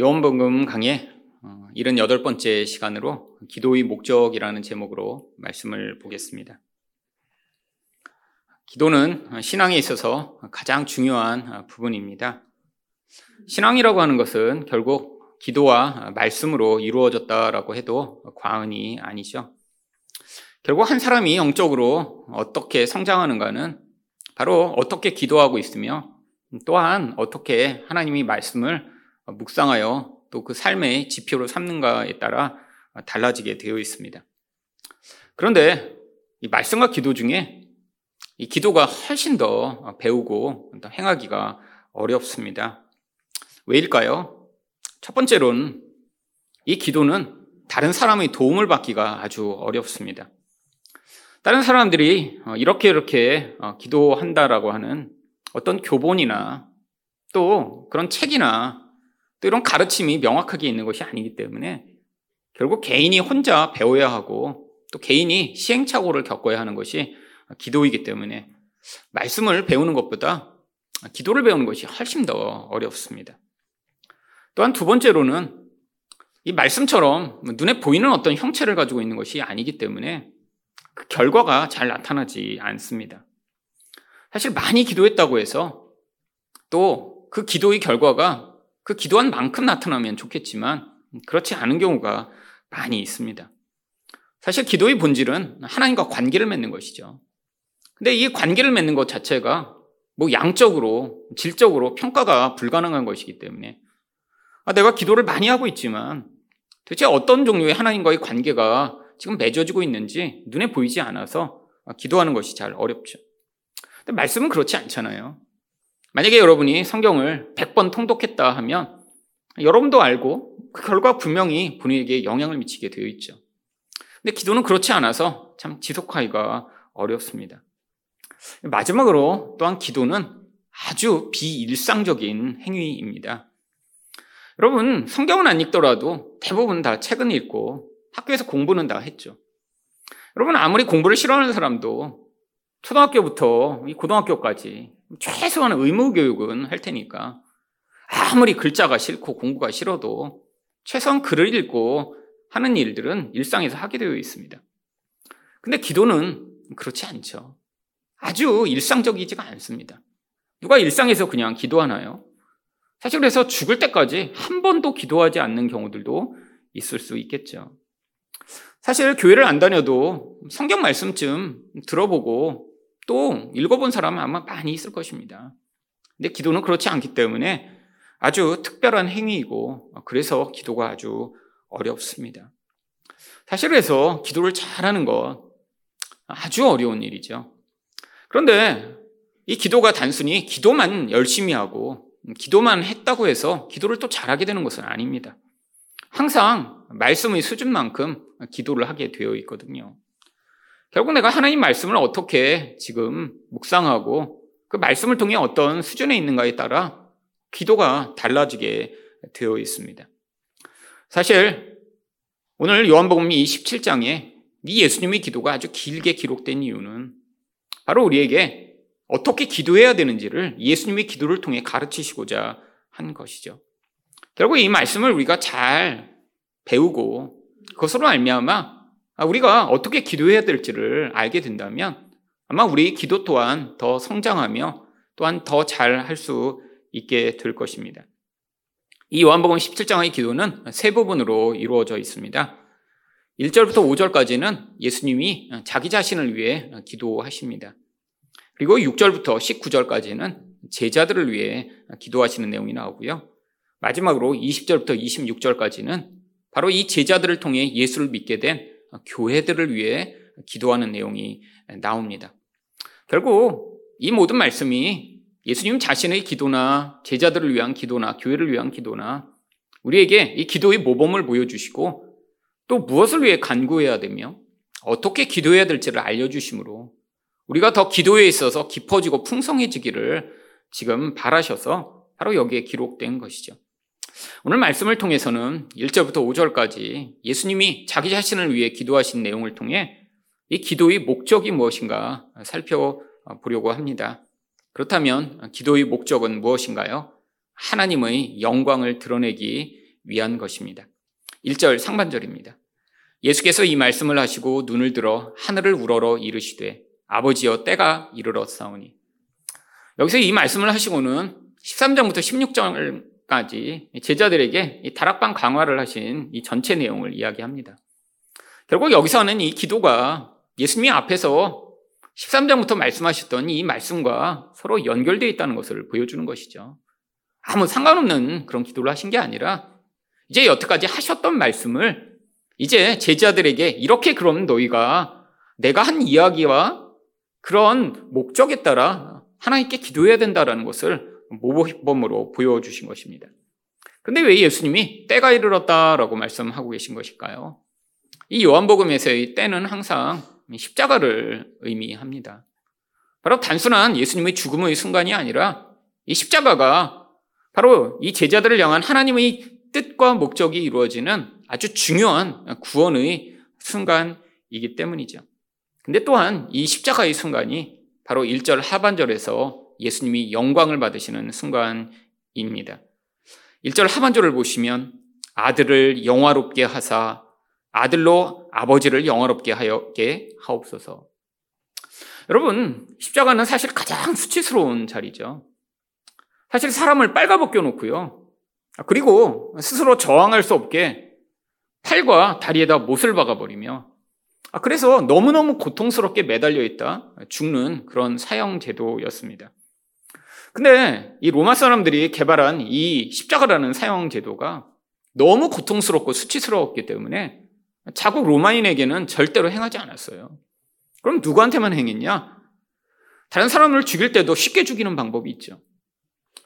요한복음 강의 78번째 시간으로 기도의 목적이라는 제목으로 말씀을 보겠습니다. 기도는 신앙에 있어서 가장 중요한 부분입니다. 신앙이라고 하는 것은 결국 기도와 말씀으로 이루어졌다라고 해도 과언이 아니죠. 결국 한 사람이 영적으로 어떻게 성장하는가는 바로 어떻게 기도하고 있으며 또한 어떻게 하나님이 말씀을 묵상하여 또 그 삶의 지표로 삼는가에 따라 달라지게 되어 있습니다. 그런데 이 말씀과 기도 중에 이 기도가 훨씬 더 배우고 더 행하기가 어렵습니다. 왜일까요? 첫 번째로는 이 기도는 다른 사람의 도움을 받기가 아주 어렵습니다. 다른 사람들이 이렇게 이렇게 기도한다라고 하는 어떤 교본이나 또 그런 책이나 또 이런 가르침이 명확하게 있는 것이 아니기 때문에 결국 개인이 혼자 배워야 하고 또 개인이 시행착오를 겪어야 하는 것이 기도이기 때문에 말씀을 배우는 것보다 기도를 배우는 것이 훨씬 더 어렵습니다. 또한 두 번째로는 이 말씀처럼 눈에 보이는 어떤 형체를 가지고 있는 것이 아니기 때문에 그 결과가 잘 나타나지 않습니다. 사실 많이 기도했다고 해서 또 그 기도의 결과가 그 기도한 만큼 나타나면 좋겠지만 그렇지 않은 경우가 많이 있습니다. 사실 기도의 본질은 하나님과 관계를 맺는 것이죠. 근데 이 관계를 맺는 것 자체가 뭐 양적으로, 질적으로 평가가 불가능한 것이기 때문에 아, 내가 기도를 많이 하고 있지만 도대체 어떤 종류의 하나님과의 관계가 지금 맺어지고 있는지 눈에 보이지 않아서 기도하는 것이 잘 어렵죠. 근데 말씀은 그렇지 않잖아요. 만약에 여러분이 성경을 100번 통독했다 하면 여러분도 알고 그 결과 분명히 본인에게 영향을 미치게 되어 있죠. 근데 기도는 그렇지 않아서 참 지속하기가 어렵습니다. 마지막으로 또한 기도는 아주 비일상적인 행위입니다. 여러분, 성경은 안 읽더라도 대부분 다 책은 읽고 학교에서 공부는 다 했죠. 여러분, 아무리 공부를 싫어하는 사람도 초등학교부터 고등학교까지 최소한 의무 교육은 할 테니까 아무리 글자가 싫고 공부가 싫어도 최소한 글을 읽고 하는 일들은 일상에서 하게 되어 있습니다. 근데 기도는 그렇지 않죠. 아주 일상적이지가 않습니다. 누가 일상에서 그냥 기도하나요? 사실 그래서 죽을 때까지 한 번도 기도하지 않는 경우들도 있을 수 있겠죠. 사실 교회를 안 다녀도 성경 말씀쯤 들어보고 또 읽어본 사람은 아마 많이 있을 것입니다. 근데 기도는 그렇지 않기 때문에 아주 특별한 행위이고 그래서 기도가 아주 어렵습니다. 사실 그래서 기도를 잘하는 것 아주 어려운 일이죠. 그런데 이 기도가 단순히 기도만 열심히 하고 기도만 했다고 해서 기도를 또 잘하게 되는 것은 아닙니다. 항상 말씀의 수준만큼 기도를 하게 되어 있거든요. 결국 내가 하나님 말씀을 어떻게 지금 묵상하고 그 말씀을 통해 어떤 수준에 있는가에 따라 기도가 달라지게 되어 있습니다. 사실 오늘 요한복음 27장에 이 예수님의 기도가 아주 길게 기록된 이유는 바로 우리에게 어떻게 기도해야 되는지를 예수님의 기도를 통해 가르치시고자 한 것이죠. 결국 이 말씀을 우리가 잘 배우고 그것으로 알미암아 아, 우리가 어떻게 기도해야 될지를 알게 된다면 아마 우리 기도 또한 더 성장하며 또한 더 잘 할 수 있게 될 것입니다. 이 요한복음 17장의 기도는 세 부분으로 이루어져 있습니다. 1절부터 5절까지는 예수님이 자기 자신을 위해 기도하십니다. 그리고 6절부터 19절까지는 제자들을 위해 기도하시는 내용이 나오고요. 마지막으로 20절부터 26절까지는 바로 이 제자들을 통해 예수를 믿게 된 교회들을 위해 기도하는 내용이 나옵니다. 결국 이 모든 말씀이 예수님 자신의 기도나 제자들을 위한 기도나 교회를 위한 기도나 우리에게 이 기도의 모범을 보여주시고 또 무엇을 위해 간구해야 되며 어떻게 기도해야 될지를 알려주심으로 우리가 더 기도에 있어서 깊어지고 풍성해지기를 지금 바라셔서 바로 여기에 기록된 것이죠. 오늘 말씀을 통해서는 1절부터 5절까지 예수님이 자기 자신을 위해 기도하신 내용을 통해 이 기도의 목적이 무엇인가 살펴보려고 합니다. 그렇다면 기도의 목적은 무엇인가요? 하나님의 영광을 드러내기 위한 것입니다. 1절 상반절입니다. 예수께서 이 말씀을 하시고 눈을 들어 하늘을 우러러 이르시되 아버지여 때가 이르렀사오니 여기서 이 말씀을 하시고는 13장부터 16장 까지 제자들에게 이 다락방 강화를 하신 이 전체 내용을 이야기합니다. 결국 여기서는 이 기도가 예수님 앞에서 13장부터 말씀하셨던 이 말씀과 서로 연결되어 있다는 것을 보여주는 것이죠. 아무 상관없는 그런 기도를 하신 게 아니라 이제 여태까지 하셨던 말씀을 이제 제자들에게 이렇게 그럼 너희가 내가 한 이야기와 그런 목적에 따라 하나님께 기도해야 된다라는 것을 모범으로 보여주신 것입니다. 근데 왜 예수님이 때가 이르렀다라고 말씀하고 계신 것일까요? 이 요한복음에서의 때는 항상 십자가를 의미합니다. 바로 단순한 예수님의 죽음의 순간이 아니라 이 십자가가 바로 이 제자들을 향한 하나님의 뜻과 목적이 이루어지는 아주 중요한 구원의 순간이기 때문이죠. 근데 또한 이 십자가의 순간이 바로 1절 하반절에서 예수님이 영광을 받으시는 순간입니다. 1절 하반절을 보시면 아들을 영화롭게 하사 아들로 아버지를 영화롭게 하게 하옵소서. 여러분, 십자가는 사실 가장 수치스러운 자리죠. 사실 사람을 빨가벗겨 놓고요. 그리고 스스로 저항할 수 없게 팔과 다리에다 못을 박아버리며 그래서 너무너무 고통스럽게 매달려 있다 죽는 그런 사형 제도였습니다. 근데 이 로마 사람들이 개발한 이 십자가라는 사형 제도가 너무 고통스럽고 수치스러웠기 때문에 자국 로마인에게는 절대로 행하지 않았어요. 그럼 누구한테만 행했냐? 다른 사람을 죽일 때도 쉽게 죽이는 방법이 있죠.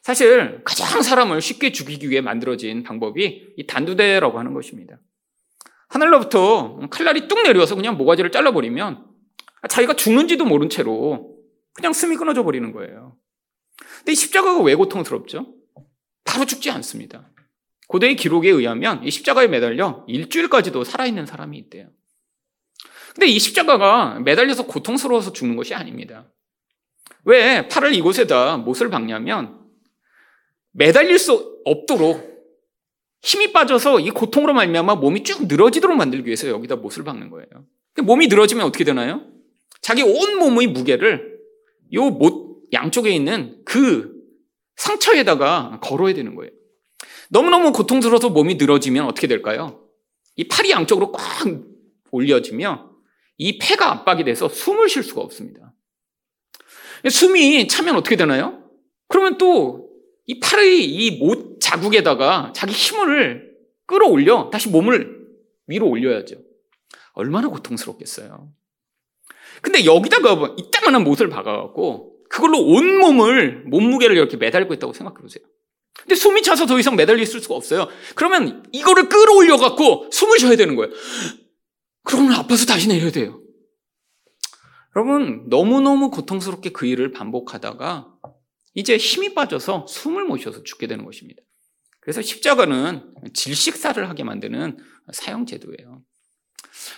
사실 가장 사람을 쉽게 죽이기 위해 만들어진 방법이 이 단두대라고 하는 것입니다. 하늘로부터 칼날이 뚝 내려와서 그냥 모가지를 잘라버리면 자기가 죽는지도 모른 채로 그냥 숨이 끊어져 버리는 거예요. 근데 이 십자가가 왜 고통스럽죠? 바로 죽지 않습니다. 고대의 기록에 의하면 이 십자가에 매달려 일주일까지도 살아있는 사람이 있대요. 근데 이 십자가가 매달려서 고통스러워서 죽는 것이 아닙니다. 왜 팔을 이곳에다 못을 박냐면 매달릴 수 없도록 힘이 빠져서 이 고통으로 말미암아 몸이 쭉 늘어지도록 만들기 위해서 여기다 못을 박는 거예요. 몸이 늘어지면 어떻게 되나요? 자기 온 몸의 무게를 요 못 양쪽에 있는 그 상처에다가 걸어야 되는 거예요. 너무너무 고통스러워서 몸이 늘어지면 어떻게 될까요? 이 팔이 양쪽으로 꽉 올려지며 이 폐가 압박이 돼서 숨을 쉴 수가 없습니다. 숨이 차면 어떻게 되나요? 그러면 또 이 팔의 이 못 자국에다가 자기 힘을 끌어올려 다시 몸을 위로 올려야죠. 얼마나 고통스럽겠어요. 근데 여기다가 이따만한 못을 박아갖고 그걸로 온 몸을 몸무게를 이렇게 매달고 있다고 생각해 보세요. 근데 숨이 차서 더 이상 있을 수가 없어요. 그러면 이거를 끌어올려 갖고 숨을 쉬어야 되는 거예요. 그러면 아파서 다시 내려야 돼요. 여러분, 너무너무 고통스럽게 그 일을 반복하다가 이제 힘이 빠져서 숨을 못 쉬어서 죽게 되는 것입니다. 그래서 십자가는 질식사를 하게 만드는 사형제도예요.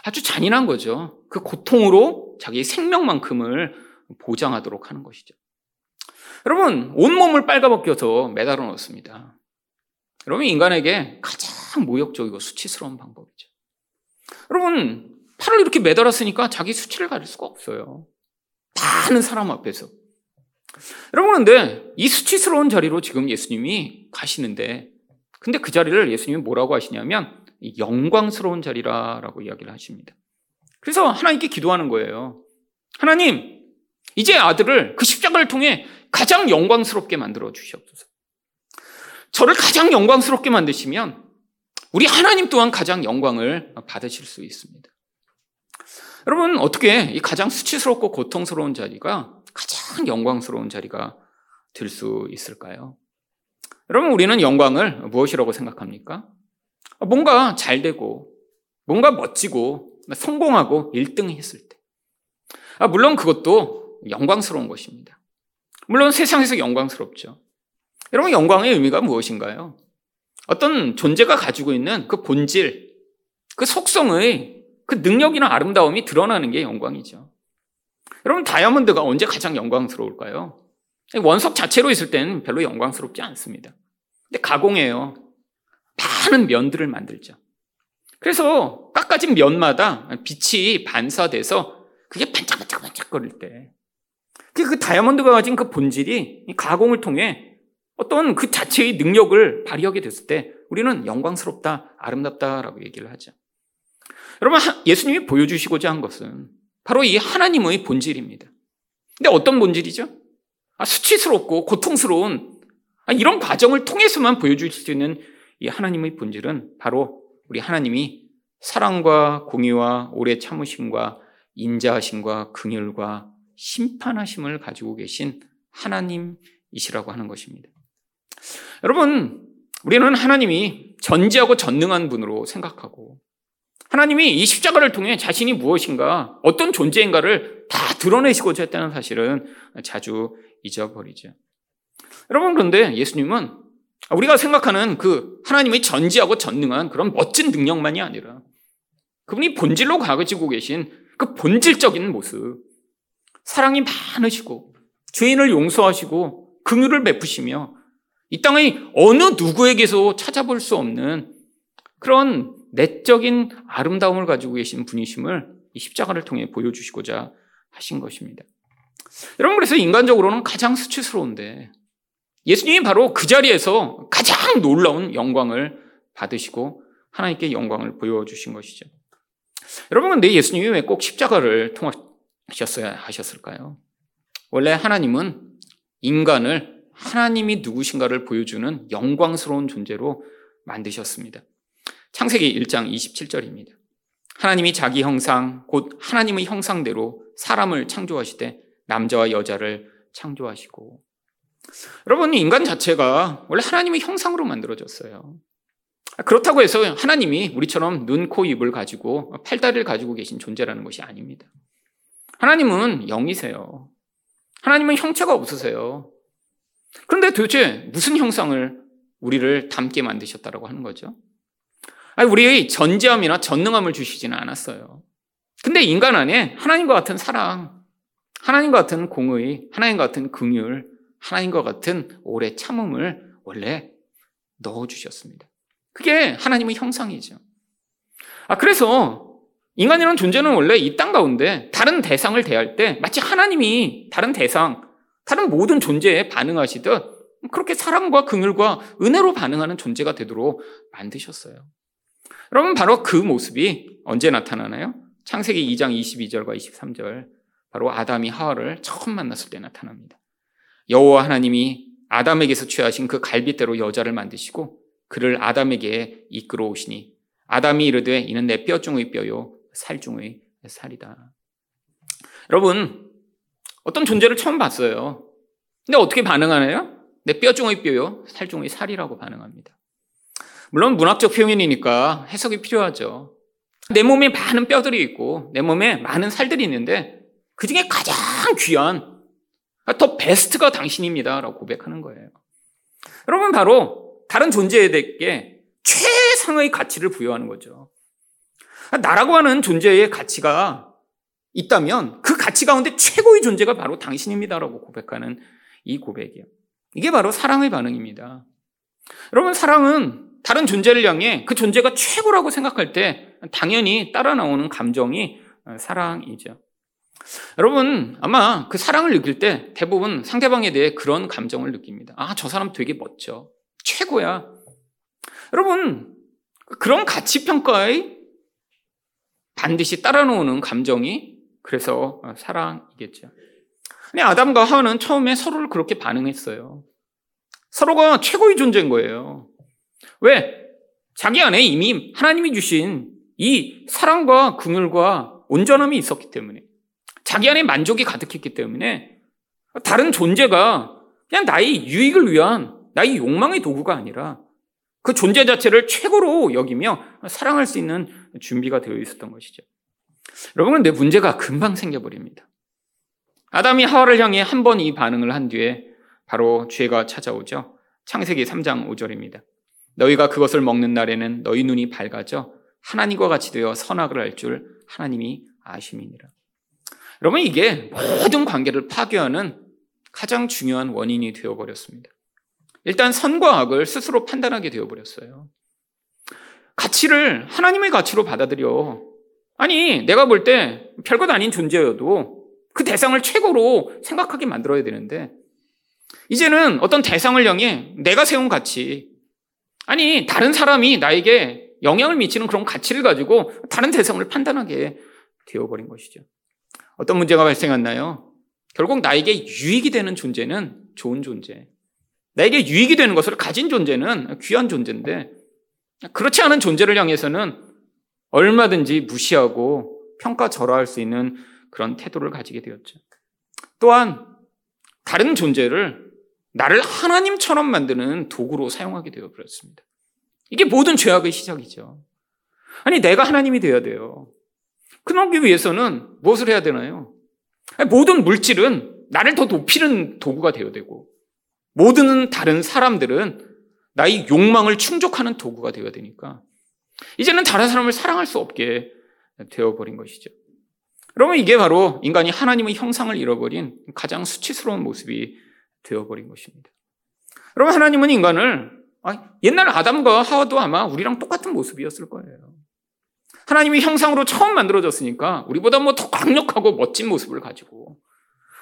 아주 잔인한 거죠. 그 고통으로 자기 생명만큼을 보장하도록 하는 것이죠. 여러분, 온몸을 빨가벗겨서 매달아 놓습니다. 여러분, 인간에게 가장 모욕적이고 수치스러운 방법이죠. 여러분, 팔을 이렇게 매달았으니까 자기 수치를 가릴 수가 없어요. 많은 사람 앞에서. 여러분, 근데 이 수치스러운 자리로 지금 예수님이 가시는데, 근데 그 자리를 예수님이 뭐라고 하시냐면, 영광스러운 자리라라고 이야기를 하십니다. 그래서 하나님께 기도하는 거예요. 하나님, 이제 아들을 그 십자가를 통해 가장 영광스럽게 만들어 주시옵소서. 저를 가장 영광스럽게 만드시면 우리 하나님 또한 가장 영광을 받으실 수 있습니다. 여러분, 어떻게 이 가장 수치스럽고 고통스러운 자리가 가장 영광스러운 자리가 될 수 있을까요? 여러분, 우리는 영광을 무엇이라고 생각합니까? 뭔가 잘 되고, 뭔가 멋지고, 성공하고 1등 했을 때. 아, 물론 그것도 영광스러운 것입니다. 물론 세상에서 영광스럽죠. 여러분, 영광의 의미가 무엇인가요? 어떤 존재가 가지고 있는 그 본질, 그 속성의 그 능력이나 아름다움이 드러나는 게 영광이죠. 여러분, 다이아몬드가 언제 가장 영광스러울까요? 원석 자체로 있을 때는 별로 영광스럽지 않습니다. 근데 가공해요. 많은 면들을 만들죠. 그래서 깎아진 면마다 빛이 반사돼서 그게 반짝반짝반짝거릴 때, 그 다이아몬드가 가진 그 본질이 가공을 통해 어떤 그 자체의 능력을 발휘하게 됐을 때 우리는 영광스럽다, 아름답다라고 얘기를 하죠. 여러분, 예수님이 보여주시고자 한 것은 바로 이 하나님의 본질입니다. 근데 어떤 본질이죠? 아, 수치스럽고 고통스러운 아, 이런 과정을 통해서만 보여줄 수 있는 이 하나님의 본질은 바로 우리 하나님이 사랑과 공의와 오래 참으심과 인자하심과 긍휼과 심판하심을 가지고 계신 하나님이시라고 하는 것입니다. 여러분, 우리는 하나님이 전지하고 전능한 분으로 생각하고 하나님이 이 십자가를 통해 자신이 무엇인가, 어떤 존재인가를 다 드러내시고자 했다는 사실은 자주 잊어버리죠. 여러분, 그런데 예수님은 우리가 생각하는 그 하나님의 전지하고 전능한 그런 멋진 능력만이 아니라 그분이 본질로 가지고 계신 그 본질적인 모습, 사랑이 많으시고 죄인을 용서하시고 긍휼을 베푸시며 이 땅의 어느 누구에게서 찾아볼 수 없는 그런 내적인 아름다움을 가지고 계신 분이심을 이 십자가를 통해 보여주시고자 하신 것입니다. 여러분, 그래서 인간적으로는 가장 수치스러운데 예수님이 바로 그 자리에서 가장 놀라운 영광을 받으시고 하나님께 영광을 보여주신 것이죠. 여러분, 근데 예수님이 왜 꼭 십자가를 통하 셨어야 하셨을까요? 원래 하나님은 인간을 하나님이 누구신가를 보여주는 영광스러운 존재로 만드셨습니다. 창세기 1장 27절입니다. 하나님이 자기 형상, 곧 하나님의 형상대로 사람을 창조하시되 남자와 여자를 창조하시고. 여러분, 인간 자체가 원래 하나님의 형상으로 만들어졌어요. 그렇다고 해서 하나님이 우리처럼 눈, 코, 입을 가지고 팔다리를 가지고 계신 존재라는 것이 아닙니다. 하나님은 영이세요. 하나님은 형체가 없으세요. 그런데 도대체 무슨 형상을 우리를 닮게 만드셨다라고 하는 거죠? 아니, 우리의 전지함이나 전능함을 주시지는 않았어요. 근데 인간 안에 하나님과 같은 사랑, 하나님과 같은 공의, 하나님과 같은 긍휼, 하나님과 같은 오래 참음을 원래 넣어 주셨습니다. 그게 하나님의 형상이죠. 아, 그래서 인간이라는 존재는 원래 이 땅 가운데 다른 대상을 대할 때 마치 하나님이 다른 대상, 다른 모든 존재에 반응하시듯 그렇게 사랑과 긍휼과 은혜로 반응하는 존재가 되도록 만드셨어요. 여러분 바로 그 모습이 언제 나타나나요? 창세기 2장 22절과 23절 바로 아담이 하와를 처음 만났을 때 나타납니다. 여호와 하나님이 아담에게서 취하신 그 갈빗대로 여자를 만드시고 그를 아담에게 이끌어 오시니 아담이 이르되 이는 내 뼈 중의 뼈요 살 중의 살이다. 여러분 어떤 존재를 처음 봤어요. 근데 어떻게 반응하나요? 내 뼈 중의 뼈요 살 중의 살이라고 반응합니다. 물론 문학적 표현이니까 해석이 필요하죠. 내 몸에 많은 뼈들이 있고 내 몸에 많은 살들이 있는데 그 중에 가장 귀한 더 베스트가 당신입니다. 라고 고백하는 거예요. 여러분, 바로 다른 존재에게 최상의 가치를 부여하는 거죠. 나라고 하는 존재의 가치가 있다면 그 가치 가운데 최고의 존재가 바로 당신입니다라고 고백하는 이 고백이요. 이게 바로 사랑의 반응입니다. 여러분, 사랑은 다른 존재를 향해 그 존재가 최고라고 생각할 때 당연히 따라 나오는 감정이 어, 사랑이죠. 여러분, 아마 그 사랑을 느낄 때 대부분 상대방에 대해 그런 감정을 느낍니다. 아, 저 사람 되게 멋져. 최고야. 여러분, 그런 가치평가에 반드시 따라 나오는 감정이 그래서 어, 사랑이겠죠. 근데 아담과 하와는 처음에 서로를 그렇게 반응했어요. 서로가 최고의 존재인 거예요. 왜? 자기 안에 이미 하나님이 주신 이 사랑과 긍휼과 온전함이 있었기 때문에 자기 안에 만족이 가득했기 때문에 다른 존재가 그냥 나의 유익을 위한 나의 욕망의 도구가 아니라 그 존재 자체를 최고로 여기며 사랑할 수 있는 준비가 되어 있었던 것이죠. 여러분, 내 문제가 금방 생겨버립니다. 아담이 하와를 향해 한 번 이 반응을 한 뒤에 바로 죄가 찾아오죠. 창세기 3장 5절입니다. 너희가 그것을 먹는 날에는 너희 눈이 밝아져 하나님과 같이 되어 선악을 알 줄 하나님이 아심이니라. 여러분 이게 모든 관계를 파괴하는 가장 중요한 원인이 되어 버렸습니다. 일단 선과 악을 스스로 판단하게 되어 버렸어요. 가치를 하나님의 가치로 받아들여. 아니, 내가 볼 때 별것 아닌 존재여도 그 대상을 최고로 생각하게 만들어야 되는데, 이제는 어떤 대상을 향해 내가 세운 가치, 아니, 다른 사람이 나에게 영향을 미치는 그런 가치를 가지고 다른 대상을 판단하게 되어버린 것이죠. 어떤 문제가 발생했나요? 결국 나에게 유익이 되는 존재는 좋은 존재. 나에게 유익이 되는 것을 가진 존재는 귀한 존재인데, 그렇지 않은 존재를 향해서는 얼마든지 무시하고 평가절하할 수 있는 그런 태도를 가지게 되었죠. 또한 다른 존재를 나를 하나님처럼 만드는 도구로 사용하게 되어 버렸습니다. 이게 모든 죄악의 시작이죠. 아니, 내가 하나님이 되어야 돼요. 그러기 위해서는 무엇을 해야 되나요? 모든 물질은 나를 더 높이는 도구가 되어야 되고, 모든 다른 사람들은 나의 욕망을 충족하는 도구가 되어야 되니까, 이제는 다른 사람을 사랑할 수 없게 되어버린 것이죠. 그러면 이게 바로 인간이 하나님의 형상을 잃어버린 가장 수치스러운 모습이 되어버린 것입니다. 여러분, 하나님은 인간을 옛날 아담과 하와도 아마 우리랑 똑같은 모습이었을 거예요. 하나님이 형상으로 처음 만들어졌으니까 우리보다 뭐 더 강력하고 멋진 모습을 가지고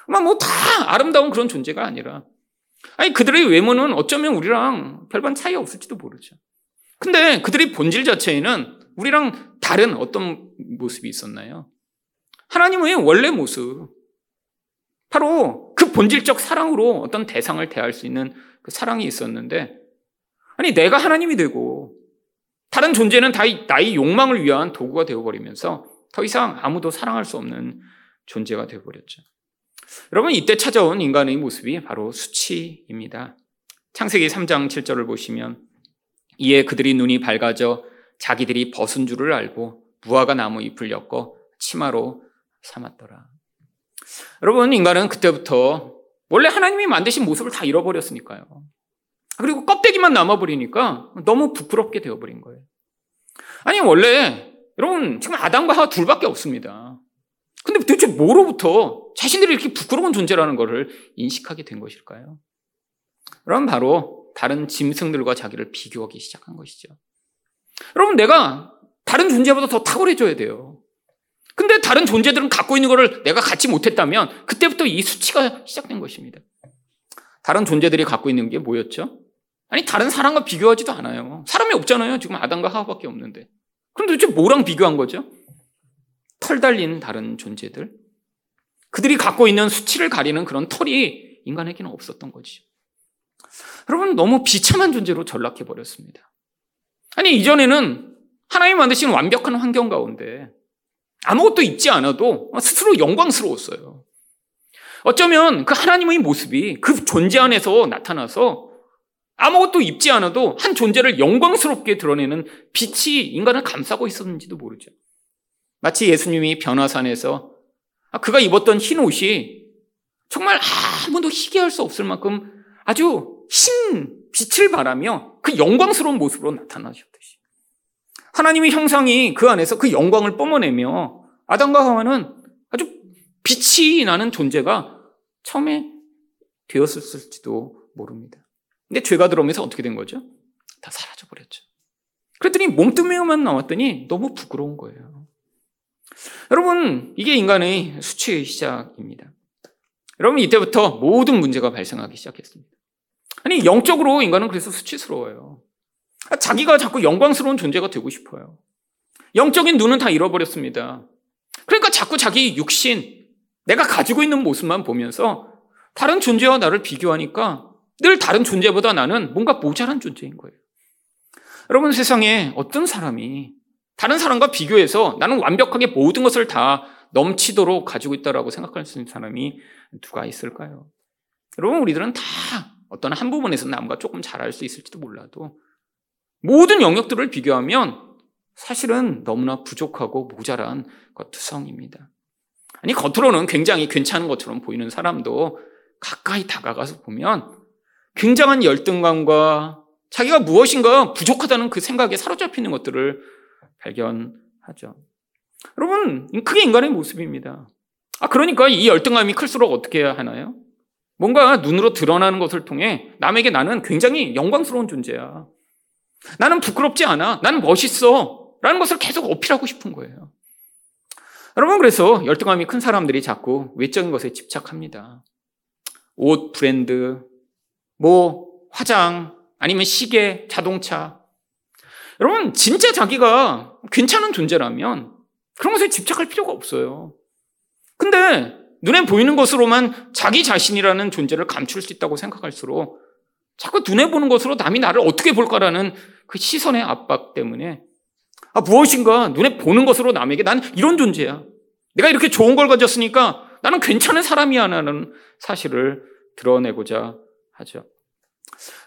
아마 뭐다 아름다운 그런 존재가 아니라 아니 그들의 외모는 어쩌면 우리랑 별반 차이 없을지도 모르죠. 근데 그들의 본질 자체에는 우리랑 다른 어떤 모습이 있었나요? 하나님의 원래 모습. 바로 그 본질적 사랑으로 어떤 대상을 대할 수 있는 그 사랑이 있었는데, 아니, 내가 하나님이 되고, 다른 존재는 다 나의 욕망을 위한 도구가 되어버리면서 더 이상 아무도 사랑할 수 없는 존재가 되어버렸죠. 여러분, 이때 찾아온 인간의 모습이 바로 수치입니다. 창세기 3장 7절을 보시면, 이에 그들이 눈이 밝아져 자기들이 벗은 줄을 알고 무화과 나무 잎을 엮어 치마로 삼았더라. 여러분, 인간은 그때부터 원래 하나님이 만드신 모습을 다 잃어버렸으니까요. 그리고 껍데기만 남아버리니까 너무 부끄럽게 되어버린 거예요. 아니, 원래, 여러분, 지금 아담과 하와 둘밖에 없습니다. 근데 도대체 뭐로부터 자신들이 이렇게 부끄러운 존재라는 것을 인식하게 된 것일까요? 그럼 바로 다른 짐승들과 자기를 비교하기 시작한 것이죠. 여러분, 내가 다른 존재보다 더 탁월해져야 돼요. 근데 다른 존재들은 갖고 있는 것을 내가 갖지 못했다면 그때부터 이 수치가 시작된 것입니다. 다른 존재들이 갖고 있는 게 뭐였죠? 아니 다른 사람과 비교하지도 않아요. 사람이 없잖아요. 지금 아담과 하와밖에 없는데. 그럼 도대체 뭐랑 비교한 거죠? 털 달린 다른 존재들. 그들이 갖고 있는 수치를 가리는 그런 털이 인간에게는 없었던 거지. 여러분 너무 비참한 존재로 전락해 버렸습니다. 아니 이전에는 하나님 만드신 완벽한 환경 가운데 아무것도 있지 않아도 스스로 영광스러웠어요. 어쩌면 그 하나님의 모습이 그 존재 안에서 나타나서 아무것도 입지 않아도 한 존재를 영광스럽게 드러내는 빛이 인간을 감싸고 있었는지도 모르죠. 마치 예수님이 변화산에서 그가 입었던 흰 옷이 정말 아무도 희귀할 수 없을 만큼 아주 흰 빛을 바라며 그 영광스러운 모습으로 나타나셨듯이. 하나님의 형상이 그 안에서 그 영광을 뿜어내며 아담과 하와는 아주 빛이 나는 존재가 처음에 되었을지도 모릅니다. 근데 죄가 들어오면서 어떻게 된 거죠? 다 사라져 버렸죠. 그랬더니 몸뚱이만 나왔더니 너무 부끄러운 거예요. 여러분, 이게 인간의 수치의 시작입니다. 여러분, 이때부터 모든 문제가 발생하기 시작했습니다. 아니, 영적으로 인간은 그래서 수치스러워요. 자기가 자꾸 영광스러운 존재가 되고 싶어요. 영적인 눈은 다 잃어버렸습니다. 그러니까 자꾸 자기 육신, 내가 가지고 있는 모습만 보면서 다른 존재와 나를 비교하니까 늘 다른 존재보다 나는 뭔가 모자란 존재인 거예요. 여러분 세상에 어떤 사람이 다른 사람과 비교해서 나는 완벽하게 모든 것을 다 넘치도록 가지고 있다라고 생각할 수 있는 사람이 누가 있을까요? 여러분 우리들은 다 어떤 한 부분에서 남과 조금 잘할 수 있을지도 몰라도 모든 영역들을 비교하면 사실은 너무나 부족하고 모자란 것 투성입니다. 아니 겉으로는 굉장히 괜찮은 것처럼 보이는 사람도 가까이 다가가서 보면 굉장한 열등감과 자기가 무엇인가 부족하다는 그 생각에 사로잡히는 것들을 발견하죠. 여러분, 그게 인간의 모습입니다. 아, 그러니까 이 열등감이 클수록 어떻게 해야 하나요? 뭔가 눈으로 드러나는 것을 통해 남에게 나는 굉장히 영광스러운 존재야. 나는 부끄럽지 않아. 나는 멋있어. 라는 것을 계속 어필하고 싶은 거예요. 여러분, 그래서 열등감이 큰 사람들이 자꾸 외적인 것에 집착합니다. 옷, 브랜드, 뭐, 화장, 아니면 시계, 자동차. 여러분, 진짜 자기가 괜찮은 존재라면 그런 것에 집착할 필요가 없어요. 근데 눈에 보이는 것으로만 자기 자신이라는 존재를 감출 수 있다고 생각할수록 자꾸 눈에 보는 것으로 남이 나를 어떻게 볼까라는 그 시선의 압박 때문에 아, 무엇인가 눈에 보는 것으로 남에게 난 이런 존재야. 내가 이렇게 좋은 걸 가졌으니까 나는 괜찮은 사람이야 라는 사실을 드러내고자 하죠.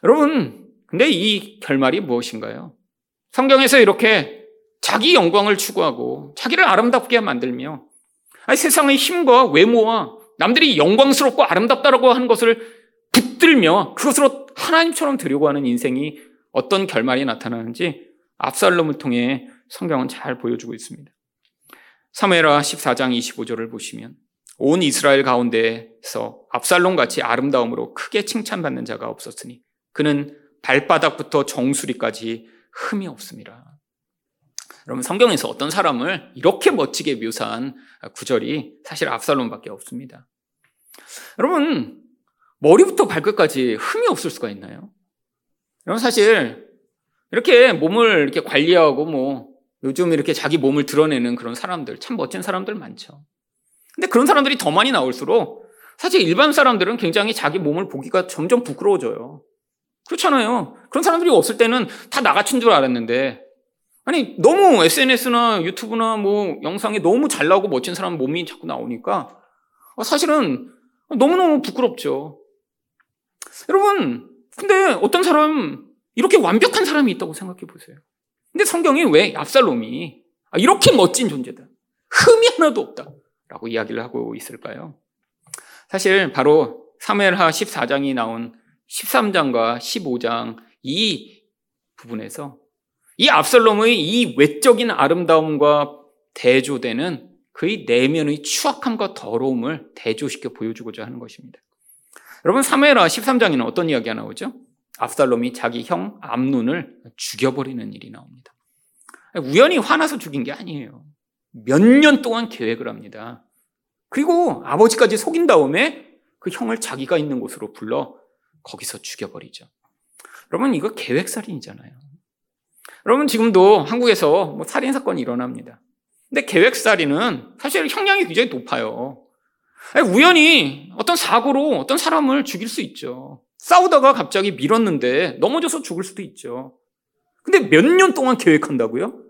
여러분, 근데 이 결말이 무엇인가요? 성경에서 이렇게 자기 영광을 추구하고 자기를 아름답게 만들며 아니, 세상의 힘과 외모와 남들이 영광스럽고 아름답다라고 하는 것을 붙들며 그것으로 하나님처럼 되려고 하는 인생이 어떤 결말이 나타나는지 압살롬을 통해 성경은 잘 보여주고 있습니다. 사무엘하 14장 25절을 보시면 온 이스라엘 가운데서 압살롬 같이 아름다움으로 크게 칭찬받는 자가 없었으니 그는 발바닥부터 정수리까지 흠이 없습니다. 여러분 성경에서 어떤 사람을 이렇게 멋지게 묘사한 구절이 사실 압살롬밖에 없습니다. 여러분 머리부터 발끝까지 흠이 없을 수가 있나요? 여러분 사실 이렇게 몸을 이렇게 관리하고 뭐 요즘 이렇게 자기 몸을 드러내는 그런 사람들 참 멋진 사람들 많죠. 근데 그런 사람들이 더 많이 나올수록 사실 일반 사람들은 굉장히 자기 몸을 보기가 점점 부끄러워져요. 그렇잖아요. 그런 사람들이 없을 때는 다 나같은 줄 알았는데 아니 너무 SNS나 유튜브나 뭐 영상에 너무 잘 나오고 멋진 사람 몸이 자꾸 나오니까 사실은 너무너무 부끄럽죠. 여러분 근데 어떤 사람 이렇게 완벽한 사람이 있다고 생각해 보세요. 근데 성경이 왜 압살롬이 아, 이렇게 멋진 존재다. 흠이 하나도 없다. 라고 이야기를 하고 있을까요? 사실 바로 사무엘하 14장이 나온 13장과 15장 이 부분에서 이 압살롬의 이 외적인 아름다움과 대조되는 그의 내면의 추악함과 더러움을 대조시켜 보여주고자 하는 것입니다. 여러분 사무엘하 13장에는 어떤 이야기가 나오죠? 압살롬이 자기 형 암눈을 죽여버리는 일이 나옵니다. 우연히 화나서 죽인 게 아니에요. 몇 년 동안 계획을 합니다. 그리고 아버지까지 속인 다음에 그 형을 자기가 있는 곳으로 불러 거기서 죽여버리죠. 여러분, 이거 계획살인이잖아요. 여러분, 지금도 한국에서 뭐 살인 사건이 일어납니다. 근데 계획 살인은 사실 형량이 굉장히 높아요. 우연히 어떤 사고로 어떤 사람을 죽일 수 있죠. 싸우다가 갑자기 밀었는데 넘어져서 죽을 수도 있죠. 근데 몇 년 동안 계획한다고요?